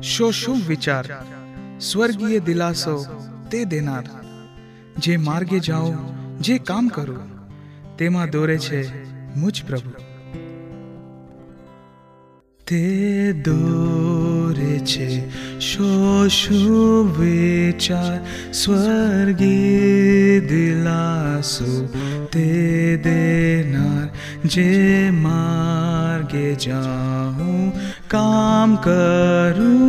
Show શું વિચાર સ્વર્ગીય દિલાસો તે દેનાર જે માર્ગે જાઓ જે કામ કરો તેમાં દોરે છે મુજ પ્રભુ તે દોરે છે શો શું વિચાર સ્વર્ગીય દિલાસો તે દેનાર જે માર્ગે જાઉં કામ કરું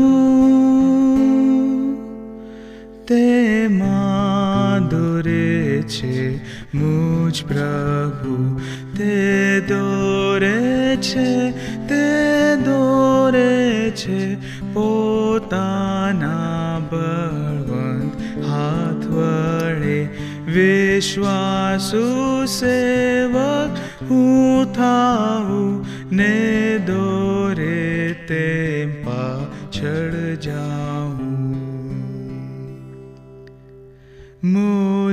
તેમાં દોરે છે મુજ પ્રભુ તે દોરે છે તે દોરે છે પોતાના બળવંત હાથ વડે વિશ્વાસુ સેવક હું થાઉં ને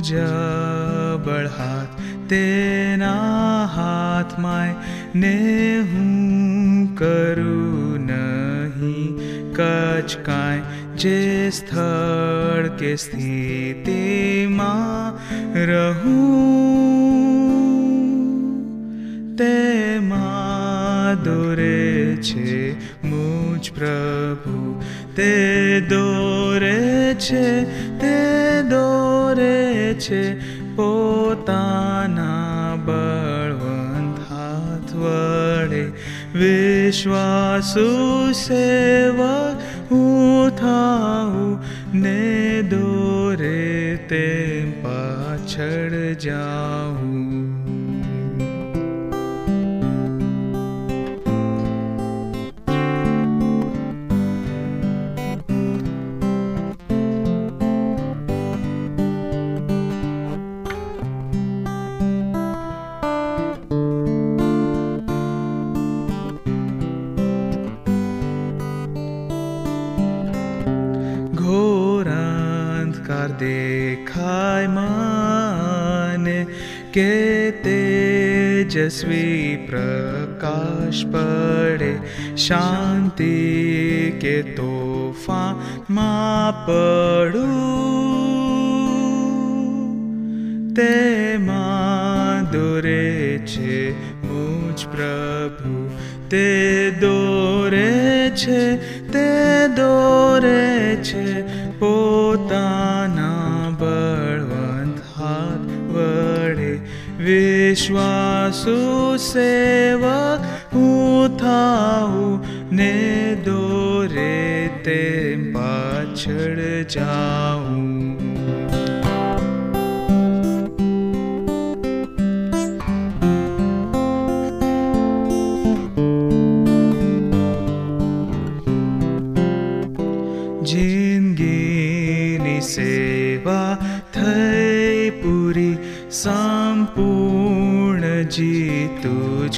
जात् तेना हात् कच काय जे स्थल के स्थिति रहूं ते मा दोरे मुझ प्रभु ते दोरे छे ते दो છે પોતાના બળવંત હાથ વડે. વિશ્વાસુ સેવક હું થાઉં ને દોરે તે પાછળ જાઉં. देखाय मान के तेजस्वी प्रकाश पड शांति के तोफा मा पडु। ते मा दुरे छे मुझ प्रभु ते श्वासु सेवा हो ने दोरे ते पाछड़ जाओ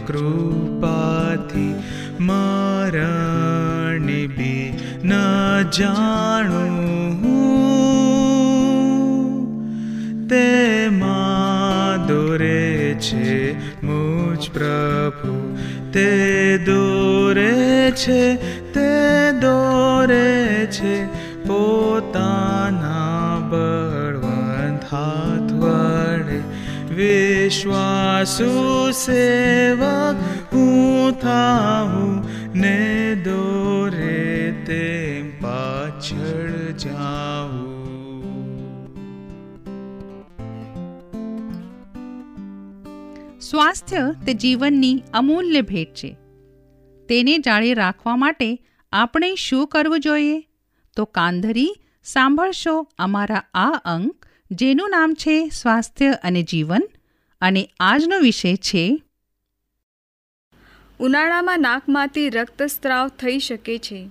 कृपाणु हू ते दोरे छे मुझ प्रभु। ते दोरे चे दोरे बन्धाथ वण विश्वा વડે હું થાઉં ને દોરે તે પાછળ જાઉં સ્વાસ્થ્ય તે જીવનની અમૂલ્ય ભેટ છે તેને જાળવી રાખવા માટે આપણે શું કરવું જોઈએ તો કાંધરી સાંભળશો અમારા આ અંક જેનું નામ છે સ્વાસ્થ્ય અને જીવન અને આજનો વિષય છે, ઉનાળામાં નાકમાંથી રક્તસ્રાવ થઈ શકે છે.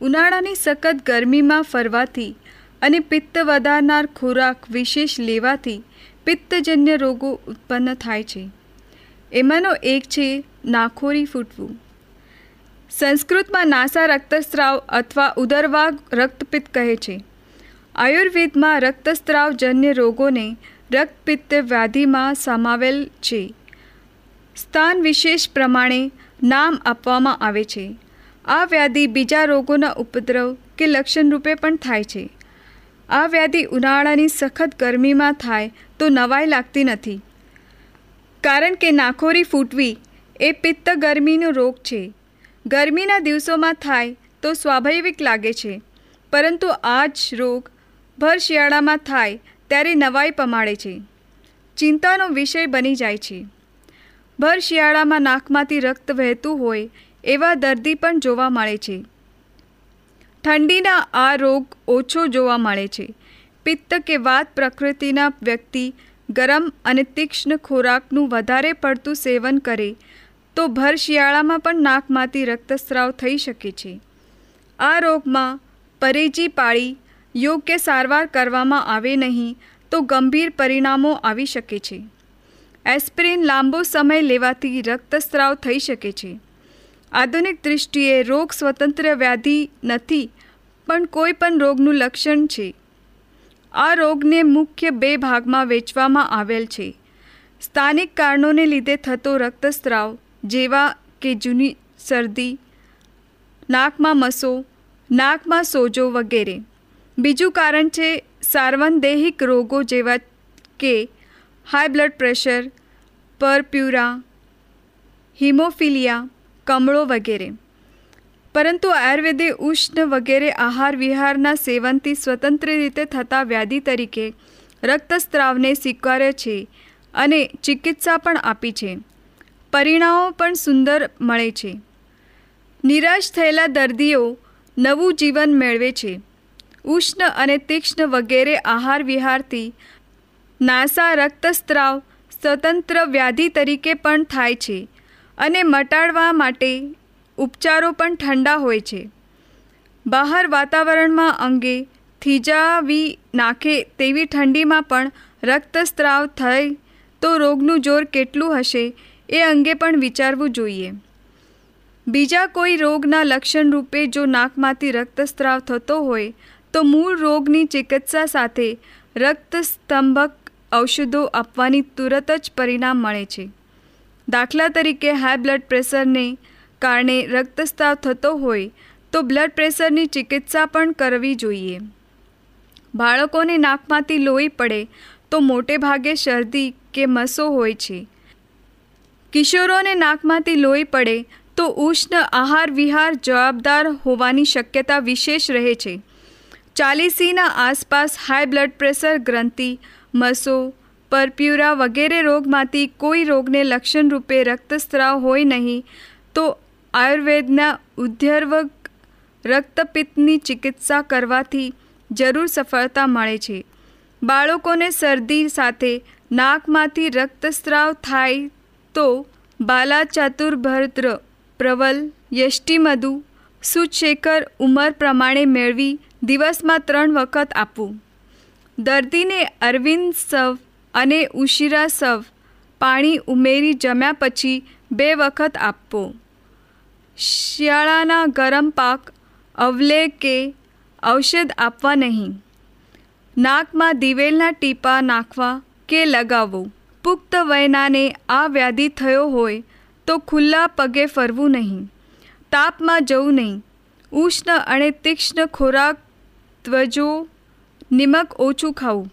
ઉનાળાની સખત ગરમીમાં ફરવાથી અને પિત્ત વધારનાર ખોરાક વિશેષ લેવાથી પિત્તજન્ય રોગો ઉત્પન્ન થાય છે. એમાંનો એક છે નાખોરી ફૂટવું. સંસ્કૃતમાં નાસા રક્તસ્રાવ અથવા ઉદરવાગ રક્તપિત્ત કહે છે. આયુર્વેદમાં રક્તસ્રાવજન્ય રોગોને રક્તપિત્ત વ્યાધિમાં સમાવેલ છે. સ્થાન વિશેષ પ્રમાણે નામ આપવામાં આવે છે. આ વ્યાધિ બીજા રોગોના ઉપદ્રવ કે લક્ષણ રૂપે પણ થાય છે. આ વ્યાધિ ઉનાળાની સખત ગરમીમાં થાય તો નવાઈ લાગતી નથી. કારણ કે નાખોરી ફૂટવી એ પિત્ત ગરમીનો રોગ છે. ગરમીના દિવસોમાં થાય તો સ્વાભાવિક લાગે છે. પરંતુ આ જ રોગ ભર શિયાળામાં થાય ત્યારે નવાઈ પમાડે છે. ચિંતાનો વિષય બની જાય છે. ભર શિયાળામાં નાકમાંથી રક્ત વહેતું હોય એવા દર્દી પણ જોવા મળે છે. ઠંડીના આ રોગ ઓછો જોવા મળે છે. પિત્ત કે વાત પ્રકૃતિના વ્યક્તિ ગરમ અને તીક્ષ્ણ ખોરાકનું વધારે પડતું સેવન કરે તો ભર શિયાળામાં પણ નાકમાંથી રક્તસ્રાવ થઈ શકે છે. આ રોગમાં પરેજી પાળી યોગ્ય સારવાર કરવામાં આવે નહીં તો ગંભીર પરિણામો આવી શકે છે. એસ્પિરિન લાંબો સમય લેવાથી રક્તસ્રાવ થઈ શકે છે. આધુનિક દૃષ્ટિએ રોગ સ્વતંત્ર વ્યાધિ નથી, પણ કોઈ પણ રોગનું લક્ષણ છે. આ રોગને મુખ્ય બે ભાગમાં વેચવામાં આવેલ છે. સ્થાનિક કારણોને લીધે થતો રક્તસ્રાવ જેવા કે જૂની શરદી, નાકમાં મસો, નાકમાં સોજો વગેરે. બીજું કારણ છે સાર્વનદેહિક રોગો જેવા કે high blood pressure purpura haemophilia કમળો વગેરે. પરંતુ આયુર્વેદે ઉષ્ણ વગેરે આહાર વિહારના સેવનથી સ્વતંત્ર રીતે થતા વ્યાધિ તરીકે રક્તસ્ત્રાવને સ્વીકારે છે અને ચિકિત્સા પણ આપી છે. પરિણામો પણ સુંદર મળે છે. નિરાશ થયેલા દર્દીઓ નવું જીવન મેળવે છે. ઉષ્ણ અને તીક્ષ્ણ વગેરે આહાર વિહારથી નાસા રક્તસ્ત્રાવ સ્વતંત્ર વ્યાધિ તરીકે પણ થાય છે અને મટાડવા માટે ઉપચારો પણ ઠંડા હોય છે. બહાર વાતાવરણમાં અંગે થીજાવી નાખે તેવી ઠંડીમાં પણ રક્તસ્ત્રાવ થાય તો રોગનું જોર કેટલું હશે એ અંગે પણ વિચારવું જોઈએ. બીજા કોઈ રોગના લક્ષણ રૂપે જો નાકમાંથી રક્તસ્ત્રાવ થતો હોય તો મૂળ રોગની ચિકિત્સા સાથે રક્તસ્તંભક ઔષધો આપવાની તુરત જ પરિણામ મળે છે. દાખલા તરીકે હાઈ બ્લડ પ્રેશરને કારણે રક્તસ્રાવ થતો હોય તો બ્લડ પ્રેશરની ચિકિત્સા પણ કરવી જોઈએ. બાળકોને નાકમાંથી લોહી પડે તો મોટે ભાગે શરદી કે મસો હોય છે. કિશોરોને નાકમાંથી લોહી પડે તો ઉષ્ણ આહાર વિહાર જવાબદાર હોવાની શક્યતા વિશેષ રહે છે. ચાલીસીના આસપાસ હાઈ બ્લડ પ્રેશર ગ્રંથિ, મસો, પરપ્યુરા વગેરે રોગમાંથી કોઈ રોગને લક્ષણરૂપે રક્તસ્ત્રાવ હોય નહીં, તો આયુર્વેદના ઉદ્ધર્વ રક્તપિત્તની ચિકિત્સા કરવાથી જરૂર સફળતા મળે છે. બાળકોને શરદી સાથે નાકમાંથી રક્તસ્રાવ થાય તો બાલા ચાતુર્ભદ્ર પ્રવલ યષ્ટિમધુ સુચેકર ઉંમર પ્રમાણે મેળવી દિવસમાં ત્રણ વખત આપવું. દર્દીને અરવિંદ સવ અને ઉશિરા સવ પાણી ઉમેરી જમ્યા પછી બે વખત આપવો. શિયાળાના ગરમ પાક અવલે કે ઔષધ આપવા નહીં. નાકમાં દિવેલના ટીપા નાખવા કે લગાવવું. પુખ્ત વયનાને આ વ્યાધિ થયો હોય તો ખુલ્લા પગે ફરવું નહીં. તાપમાં જવું નહીં. ઉષ્ણ અને તીક્ષ્ણ ખોરાક ત્વજો, નિમક ઓછું ખાવું.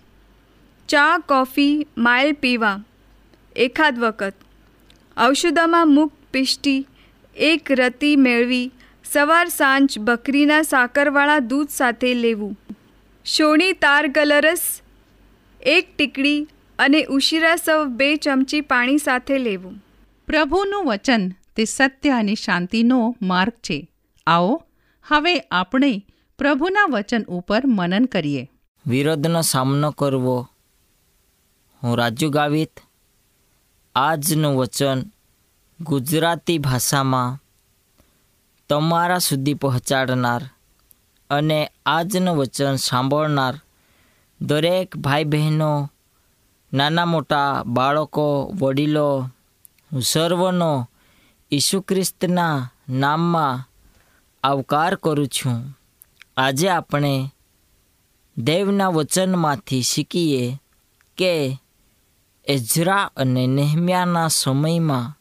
ચા, કોફી માઇલ પીવા. એકાદ વખત. ઔષધમાં મુક્ત પિષ્ટી, એક રતી મેળવી, સવાર સાંજ બકરીના સાકરવાળા દૂધ સાથે લેવું. શોણી તાર ગલરસ એક ટીકડી અને ઉશિરા સવ બે ચમચી પાણી સાથે લેવું. પ્રભુનું વચન તે સત્ય અને શાંતિનો માર્ગ છે. આવો, હવે આપણે પ્રભુના વચન ઉપર મનન કરીએ. વિરોધનો સામનો કરવો. હું રાજુ ગાવિત. આજનું વચન ગુજરાતી ભાષામાં તમારા સુધી પહોંચાડનાર અને આજનું વચન સાંભળનાર દરેક ભાઈ બહેનો નાના મોટા બાળકો, વડીલો હું સર્વનો ઈસુ ખ્રિસ્તના નામમાં આવકાર કરું છું. આજે આપણે દેવના વચનમાંથી શીખીએ કે એઝરા અને નેહમ્યાના સમયમાં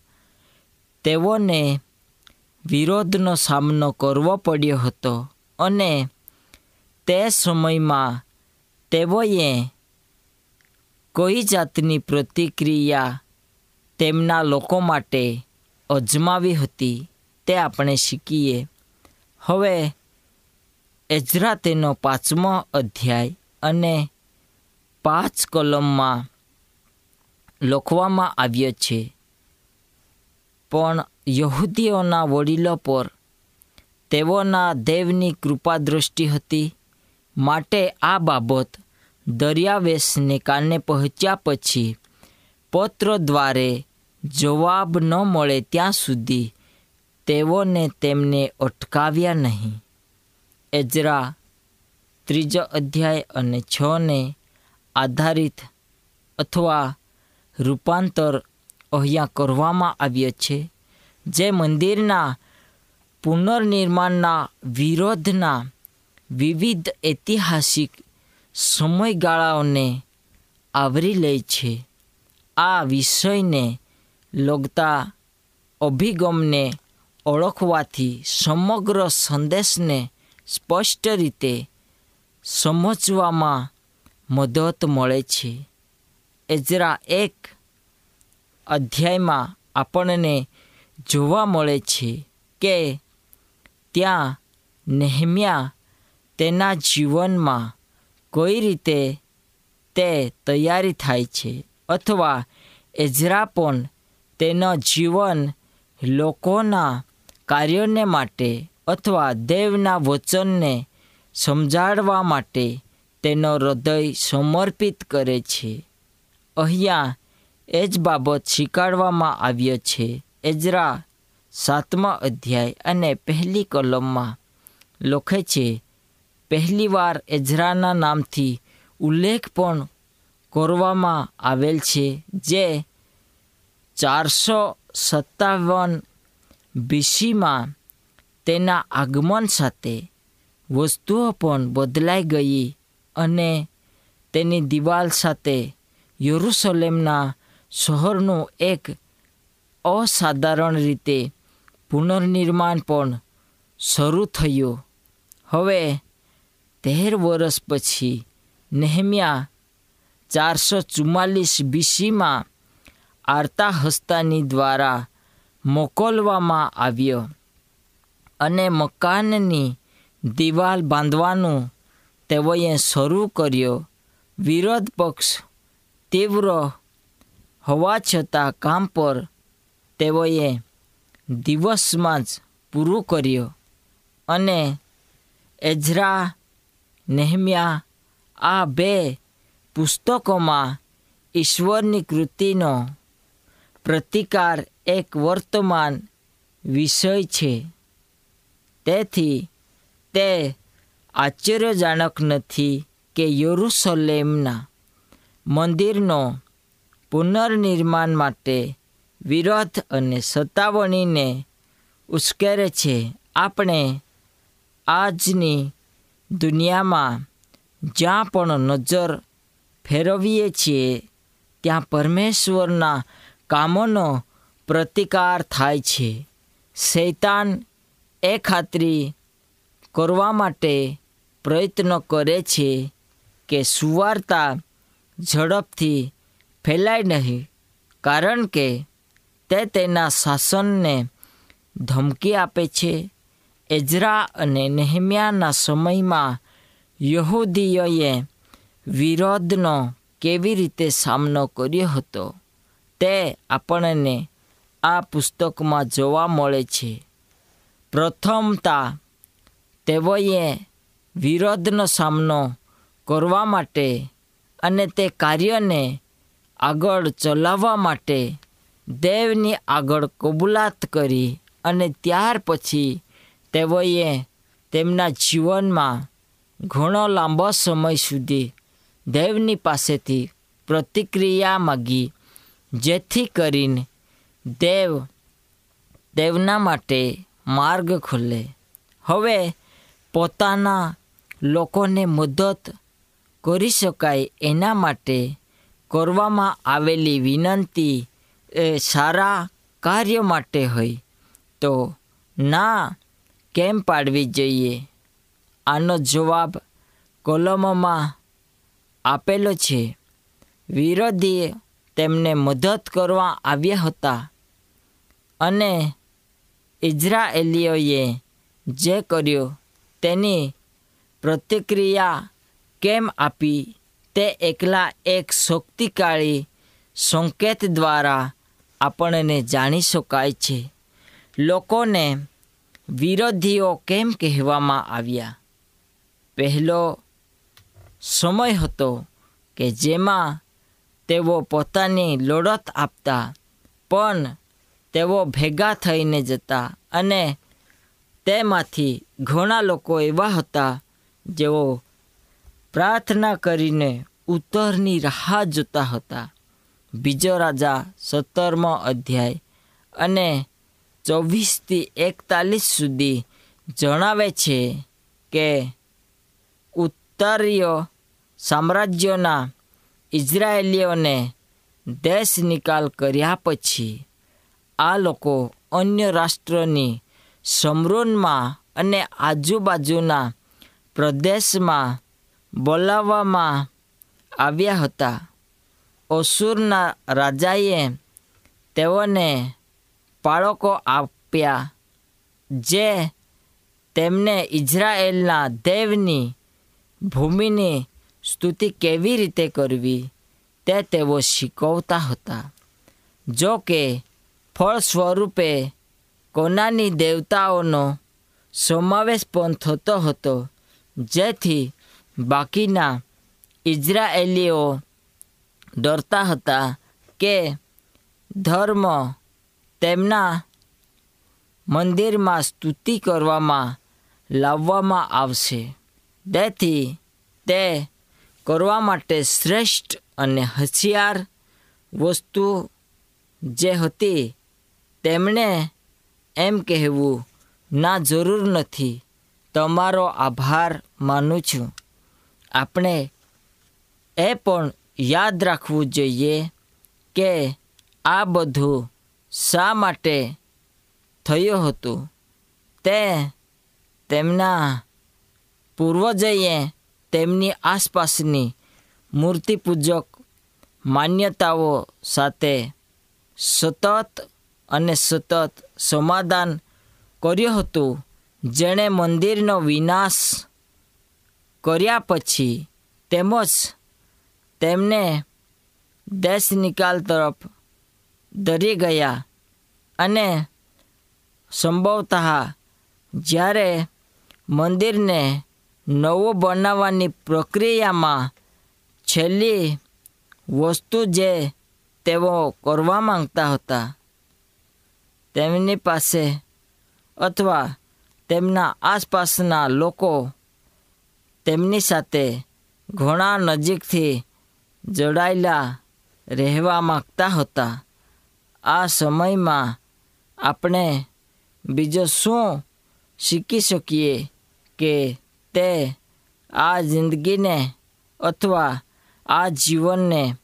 તેઓને વિરોધનો સામનો કરવો પડ્યો હતો અને તે સમયમાં તેઓએ કોઈ જાતની પ્રતિક્રિયા તેમના લોકો માટે અજમાવી હતી તે આપણે શીખીએ. હવે એઝરા તેનો પાંચમો અધ્યાય અને પાંચ કલમમાં લખવામાં આવ્યો છે. પણ યહૂદીઓના વડીલો પર તેઓના દેવની કૃપા દૃષ્ટિ હતી. માટે આ બાબત દરિયાવેશને કાને પહોંચ્યા પછી પત્ર દ્વારે જવાબ ન મળે ત્યાં સુધી તેઓને તેમને અટકાવ્યા નહીં. એજરા ત્રીજો અધ્યાય અને છને આધારિત અથવા રૂપાંતર અહીંયા કરવામાં આવ્યો છે, જે મંદિરના પુનર્નિર્માણના વિરોધના વિવિધ ઐતિહાસિક સમયગાળાઓને આવરી લે છે. આ વિષયને લગતા અભિગમને ઓળખવાથી સમગ્ર સંદેશને સ્પષ્ટ રીતે સમજવામાં મદદ મળે છે. એજરા એક અધ્યાયમાં આપણને જોવા મળે છે કે ત્યાં નેહમ્યા તેના જીવનમાં કઈ રીતે તે તૈયારી થાય છે અથવા એજરા પણ તેના જીવન લોકોના કાર્યોને માટે અથવા દેવના વચનને સમજાડવા માટે તેનો હૃદય સમર્પિત કરે છે. અહીંયા એ જ બાબત સ્વીકારવામાં આવ્યો છે. એજરા સાતમા અધ્યાય અને પહેલી કલમમાં લખે છે, પહેલીવાર એઝરાના નામથી ઉલ્લેખ પણ કરવામાં આવેલ છે, જે ચારસો સત્તાવન બીસીમાં તેના આગમન સાથે વસ્તુઓ પણ બદલાઈ ગઈ અને તેની દિવાલ સાથે યરુસલેમના શહેરનું એક અસાધારણ રીતે પુનર્નિર્માણ પણ શરૂ થયું. હવે તેર વર્ષ પછી નેહમિયા ચારસો ચુમ્માલીસ બીસીમાં આર્તાહસ્તાની દ્વારા મોકલવામાં આવ્યો. અને મકાનની દિવાલ બાંધવાનું તેઓએ શરૂ કર્યો. વિરોધ પક્ષ તીવ્ર હોવા છતાં કામ પર તેઓએ દિવસમાં જ પૂરું કર્યું અને એઝરા નેહમ્યા આ બે પુસ્તકોમાં ઈશ્વરની કૃતિનો પ્રતિકાર એક વર્તમાન વિષય છે. તેથી તે આશ્ચર્યજનક નથી કે યુરુસલેમના મંદિરનો પુનર્નિર્માણ માટે વિરોધ અને સત્તાવણીને ઉશ્કેરે છે. આપણે આજની દુનિયામાં જ્યાં પણ નજર ફેરવીએ છીએ, ત્યાં પરમેશ્વરના કામોનો પ્રતિકાર થાય છે. શૈતાન એ ખાતરી કરવા માટે પ્રયત્ન કરે છે કે સુવાર્તા ઝડપથી ફેલાય નહીં, કારણ કે તે તેના શાસનને ધમકી આપે છે. એજરા અને નેહમ્યાના સમયમાં યહૂદીઓએ વિરોધનો કેવી રીતે સામનો કર્યો હતો તે આપણને આ પુસ્તકમાં જોવા મળે છે. પ્રથમતા તેઓએ વિરોધનો સામનો કરવા માટે અને તે કાર્યને આગળ ચલાવવા માટે દેવની આગળ કબૂલાત કરી અને ત્યાર પછી તેઓએ તેમના જીવનમાં ઘણો લાંબો સમય સુધી દેવની પાસેથી પ્રતિક્રિયા માગી, જેથી કરીને દેવ દેવના માટે માર્ગ ખોલે. હવે પોતાના લોકોને મદદ કરી શકાય એના માટે કરવામાં આવેલી વિનંતી એ સારા કાર્ય માટે હોય. તો ના કેમ પાડવી જોઈએ? આનો જવાબ કોલમમાં આપેલો છે. વિરોધીએ તેમને મદદ કરવા આવ્યા હતા અને ઇઝરાયેલીઓએ જે કર્યું તેની પ્રતિક્રિયા કેમ આપી તે એકલા એક શક્તિશાળી સંકેત દ્વારા આપણને જાણી શકાય છે. લોકોને વિરોધીઓ કેમ કહેવામાં આવ્યા? પહેલો સમય હતો કે જેમાં તેઓ પોતાની લડત આપતા, પણ તેઓ ભેગા થઈને જતા અને તેમાંથી ઘણા લોકો એવા હતા જેઓ પ્રાર્થના કરીને ઉત્તરની રાહ જોતા હતા. બીજો રાજા સત્તરમો અધ્યાય અને ચોવીસથી એકતાલીસ સુધી જણાવે છે કે ઉત્તરીય સામ્રાજ્યોના ઇઝરાયેલીઓને દેશ નિકાલ કર્યા પછી આ લોકો અન્ય રાષ્ટ્રની સમરોનમાં અને આજુબાજુના પ્રદેશમાં બોલાવવામાં આવ્યા હતા. ઓસુરના રાજાએ તેઓને બાળકો આપ્યા, જે તેમને ઇઝરાયેલના દેવની ભૂમિની સ્તુતિ કેવી રીતે કરવી તે તેઓ શીખવતા હતા. જો કે ફળ સ્વરૂપે કોનાની દેવતાઓનો સમાવેશ પણ થતો હતો, જેથી બાકીના ઇઝરાયેલીઓ ડરતા હતા કે ધર્મ તેમના મંદિરમાં સ્તુતિ કરવામાં લાવવામાં આવશે. તેથી તે કરવા માટે શ્રેષ્ઠ અને હશિયાર વસ્તુ જે હતી તેમણે એમ કહેવું, ના, જરૂર નથી. તમારો આભાર માનું છું. આપણે એ પણ યાદ રાખવું જોઈએ કે આ બધું શા માટે થયું હતું. તે તેમના પૂર્વજએ તેમની આસપાસની મૂર્તિપૂજક માન્યતાઓ સાથે સતત અને સતત સમાધાન કર્યું હતું. જેણે મંદિરનો વિનાશ કર્યા પછી તેમજ તેમને દેશ નિકાલ તરફ દરી ગયા અને સંભવતઃ જ્યારે મંદિરને નવું બનાવવાની પ્રક્રિયામાં છેલ્લી વસ્તુ જે તેઓ કરવા માંગતા હતા. તેમની પાસે અથવા તેમના આસપાસના લોકો તેમની સાથે ઘણા નજીકથી જોડાયેલા રહેવા માગતા હતા. આ સમયમાં આપણે બીજો શું શીખી શકીએ કે તે આ જિંદગીને અથવા આ જીવનને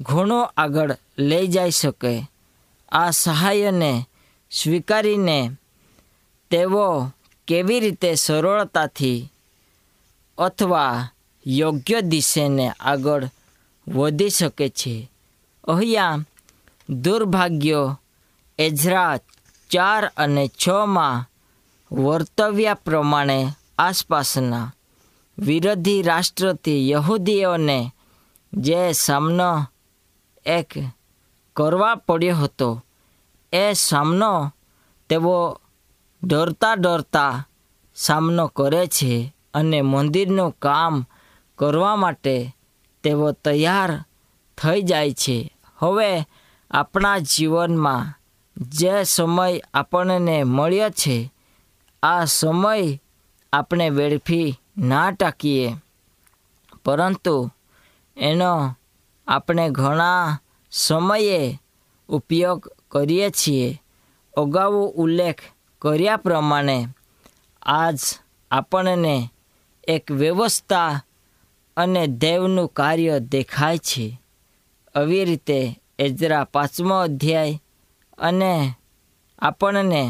ઘણો આગળ લઈ જઈ શકે. આ સહાયને સ્વીકારીને તેઓ કેવી રીતે સરળતાથી અથવા યોગ્ય દિશેને આગળ વધી શકે છે? અહીંયા દુર્ભાગ્યો એઝરા ચાર અને છમાં વર્તવ્યા પ્રમાણે આસપાસના વિરોધી રાષ્ટ્રથી યહૂદીઓને જે સામનો એક કરવા પડ્યો હતો એ સામનો તેઓ ડરતા ડરતા સામનો કરે છે અને મંદિરનું કામ કરવા માટે તેઓ તૈયાર થઈ જાય છે. હવે આપણા જીવનમાં જે સમય આપણને મળ્યો છે, આ સમય આપણે વેડફી ના ટાંકીએ. પરંતુ એનો આપણે ઘણા સમયે ઉપયોગ કરીએ છીએ. અગાઉ ઉલ્લેખ કર્યા પ્રમાણે આજ આપણને એક વ્યવસ્થા અને દેવનું કાર્ય દેખાય છે. આવી રીતે એજરા પાંચમો અધ્યાય અને આપણને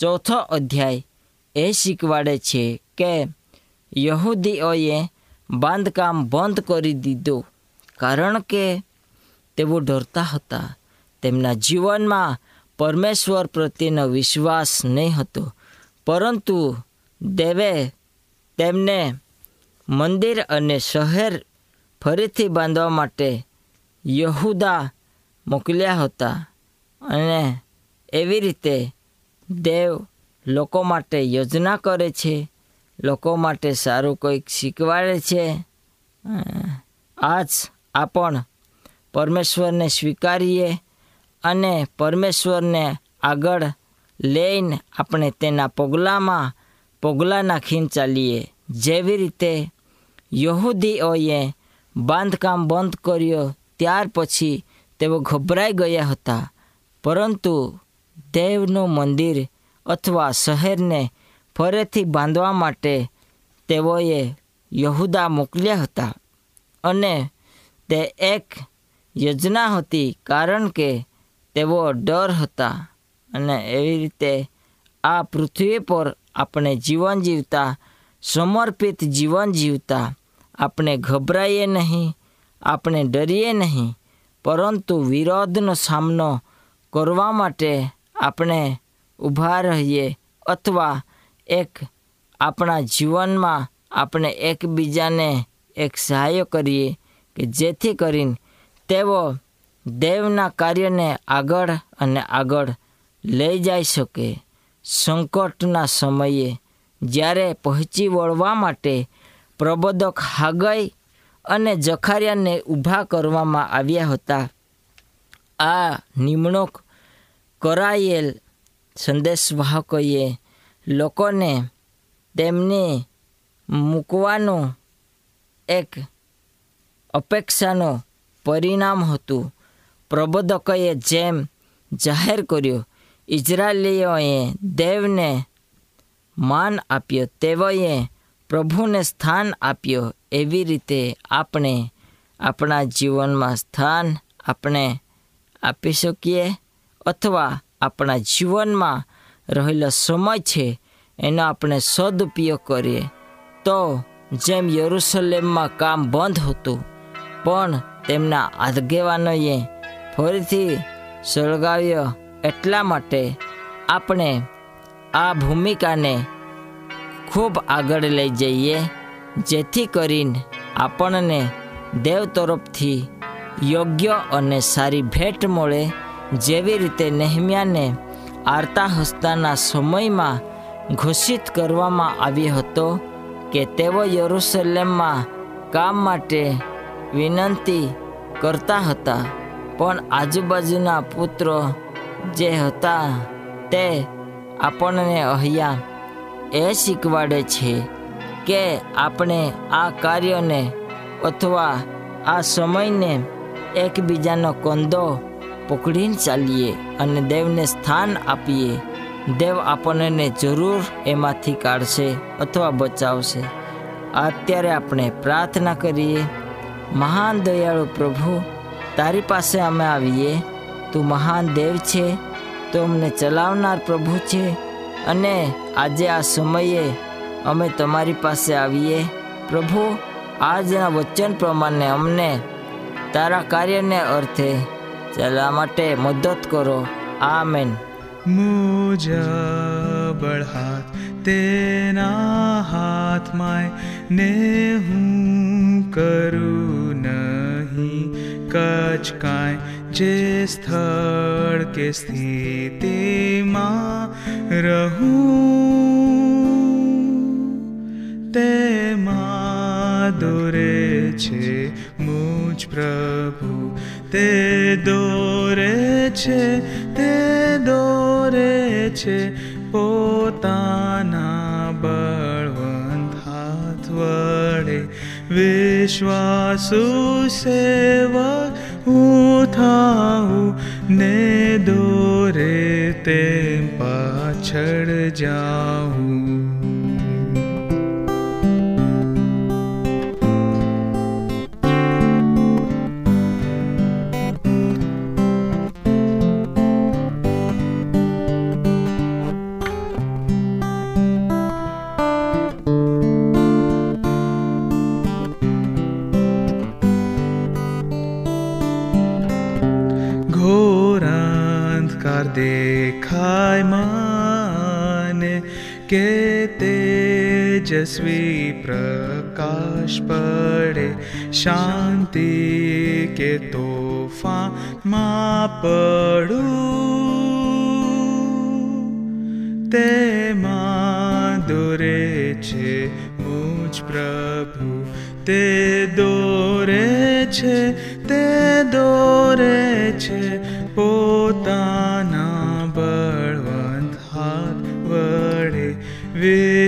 ચોથો અધ્યાય એ શીખવાડે છે કે યહૂદીઓએ બાંધકામ બંધ કરી દીધું કારણ કે તેઓ ડરતા હતા. તેમના જીવનમાં પરમેશ્વર પ્રત્યેનો વિશ્વાસ નહીં હતો. પરંતુ દેવે તેમને મંદિર અને શહેર ફરીથી બાંધવા માટે યહુદા મોકલ્યા હતા અને એવી રીતે દેવ લોકો માટે યોજના કરે છે, લોકો માટે સારું કંઈક શીખવાડે છે. આજ આપણ પરમેશ્વરને સ્વીકારીએ અને પરમેશ્વરને આગળ લઈને આપણે તેના પગલામાં પગલાં નાખીને ચાલીએ જેવી રીતે યહૂદીઓએ બાંધકામ બંધ કર્યો, ત્યાર પછી તેઓ ગભરાઈ ગયા હતા. પરંતુ દેવનું મંદિર અથવા શહેરને ફરીથી બાંધવા માટે તેઓએ યહુદા મોકલ્યા હતા. અને તે એક યોજના હતી, કારણ કે તેઓ ડર હતા અને એવી રીતે આ પૃથ્વી પર આપણે જીવન જીવતા, સમર્પિત જીવન જીવતા, આપણે ગભરાઈએ નહીં, આપણે ડરીએ નહીં, પરંતુ વિરોધનો સામનો કરવા માટે આપણે ઊભા રહીએ અથવા એક આપણા જીવનમાં આપણે એકબીજાને એક સહાય કરીએ કે જેથી કરીને તેઓ દેવના કાર્યને આગળ અને આગળ લઈ જઈ શકે. સંકટના સમયે જ્યારે પહોંચી વળવા માટે પ્રબોધક હાગઈ અને જખારિયાને ઊભા કરવામાં આવ્યા હતા, આ નિમણૂક કરાયેલ સંદેશવાહકોએ લોકોને તેમને મૂકવાનું એક અપેક્ષાનું પરિણામ હતું. પ્રબોધકોએ જેમ જાહેર કર્યું, ઇઝરાયેલીઓએ દેવને માન આપ્યો, તેઓએ પ્રભુને સ્થાન આપ્યો, એવી રીતે આપણે આપણા જીવનમાં સ્થાન આપણે આપી શકીએ અથવા આપણા જીવનમાં રહેલો સમય છે એનો આપણે સદુપયોગ કરીએ. તો જેમ યરુસલેમમાં કામ બંધ હતું, પણ તેમના આગેવાનોએ ફરીથી સળગાવ્યો એટલા માટે આપણે આ ભૂમિકાને ખૂબ આગળ લઈ જઈએ, જેથી કરીને આપણને દેવ તરફથી યોગ્ય અને સારી ભેટ મળે, જેવી રીતે નહેમ્યાને આરતા હસ્તાના સમયમાં ઘોષિત કરવામાં આવ્યો હતો કે તેઓ યરુસલેમમાં કામ માટે વિનંતી કરતા હતા. પણ આજુબાજુના પુત્રો જે હતા તે આપણને અહીંયા એ શીખવાડે છે કે આપણે આ કાર્યને અથવા આ સમયને એકબીજાનો કંદો પકડીને ચાલીએ અને દેવને સ્થાન આપીએ. દેવ આપણને જરૂર એમાંથી કાઢશે અથવા બચાવશે. અત્યારે આપણે પ્રાર્થના કરીએ. મહાન દયાળુ પ્રભુ તારી પાસે અમે આવીએ. તું મહાન દેવ છે, તું અમને ચલાવનાર પ્રભુ છે. અને આજે આ સમયે અમે તમારી પાસે આવીએ. પ્રભુ, આજના વચન પ્રમાણે અમને તારા કાર્યને અર્થે ચલા માટે મદદ કરો. આમેન. મેન બળહાથ તેના હાથમાં ને હું કરું स्थल स्थिति ते दूरे छे मुझ प्रभु। ते दोरे छे ते दोरे छे पोताना विश्वासु सेवा उठाऊ ने दोरे ते पाछड़ जाऊ। तेजस्वी प्रकाश पडे शान्ति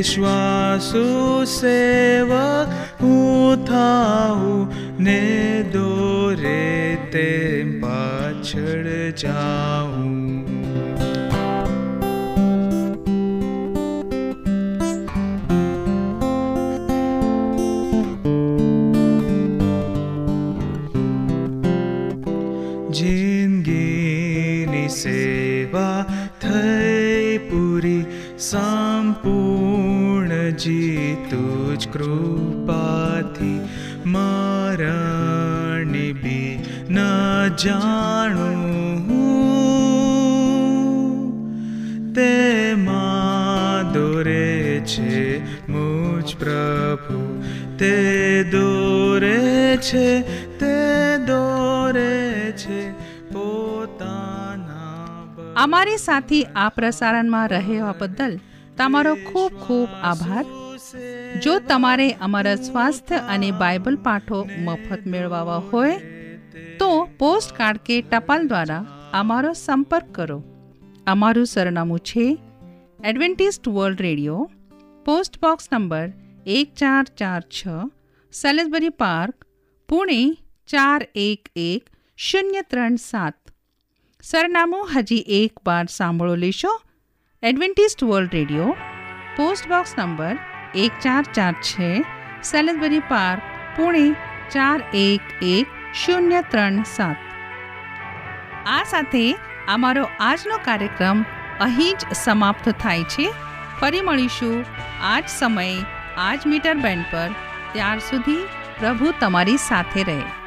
विश्वासु सेवा हुथा ने दोरे ते पाछड़ जाऊं। જાણું તેમાં દોરે છે મુજ પ્રભુ. તે દોરે છે, તે દોરે છે પોતાના અમારી સાથી આ પ્રસારણમાં રહેવા બદલ તમારો ખૂબ ખૂબ આભાર. જો તમારે અમારા સ્વાસ્થ્ય અને બાઇબલ પાઠો મફત મેળવવા હોય પોસ્ટ કાર્ડ કે ટપાલ દ્વારા અમારો સંપર્ક કરો. અમારું સરનામું છે Adventist World Radio, post box number એક ચાર ચાર છ, સેલેસબરી પાર્ક, પુણે ચાર એક એક શૂન્ય ત્રણ સાત. સરનામું હજી એક વાર સાંભળો લેશો. Adventist World Radio, post box number એક ચાર ચાર છ, સેલેસબરી પાર્ક, પુણે ચાર એક એક શૂન્ય ત્રણ સાત. આ સાથે અમારો આજનો કાર્યક્રમ અહીં જ સમાપ્ત થાય છે. ફરી મળીશું આ જ સમયે આ જ મીટર બેન્ડ પર. ત્યાર સુધી પ્રભુ તમારી સાથે રહે.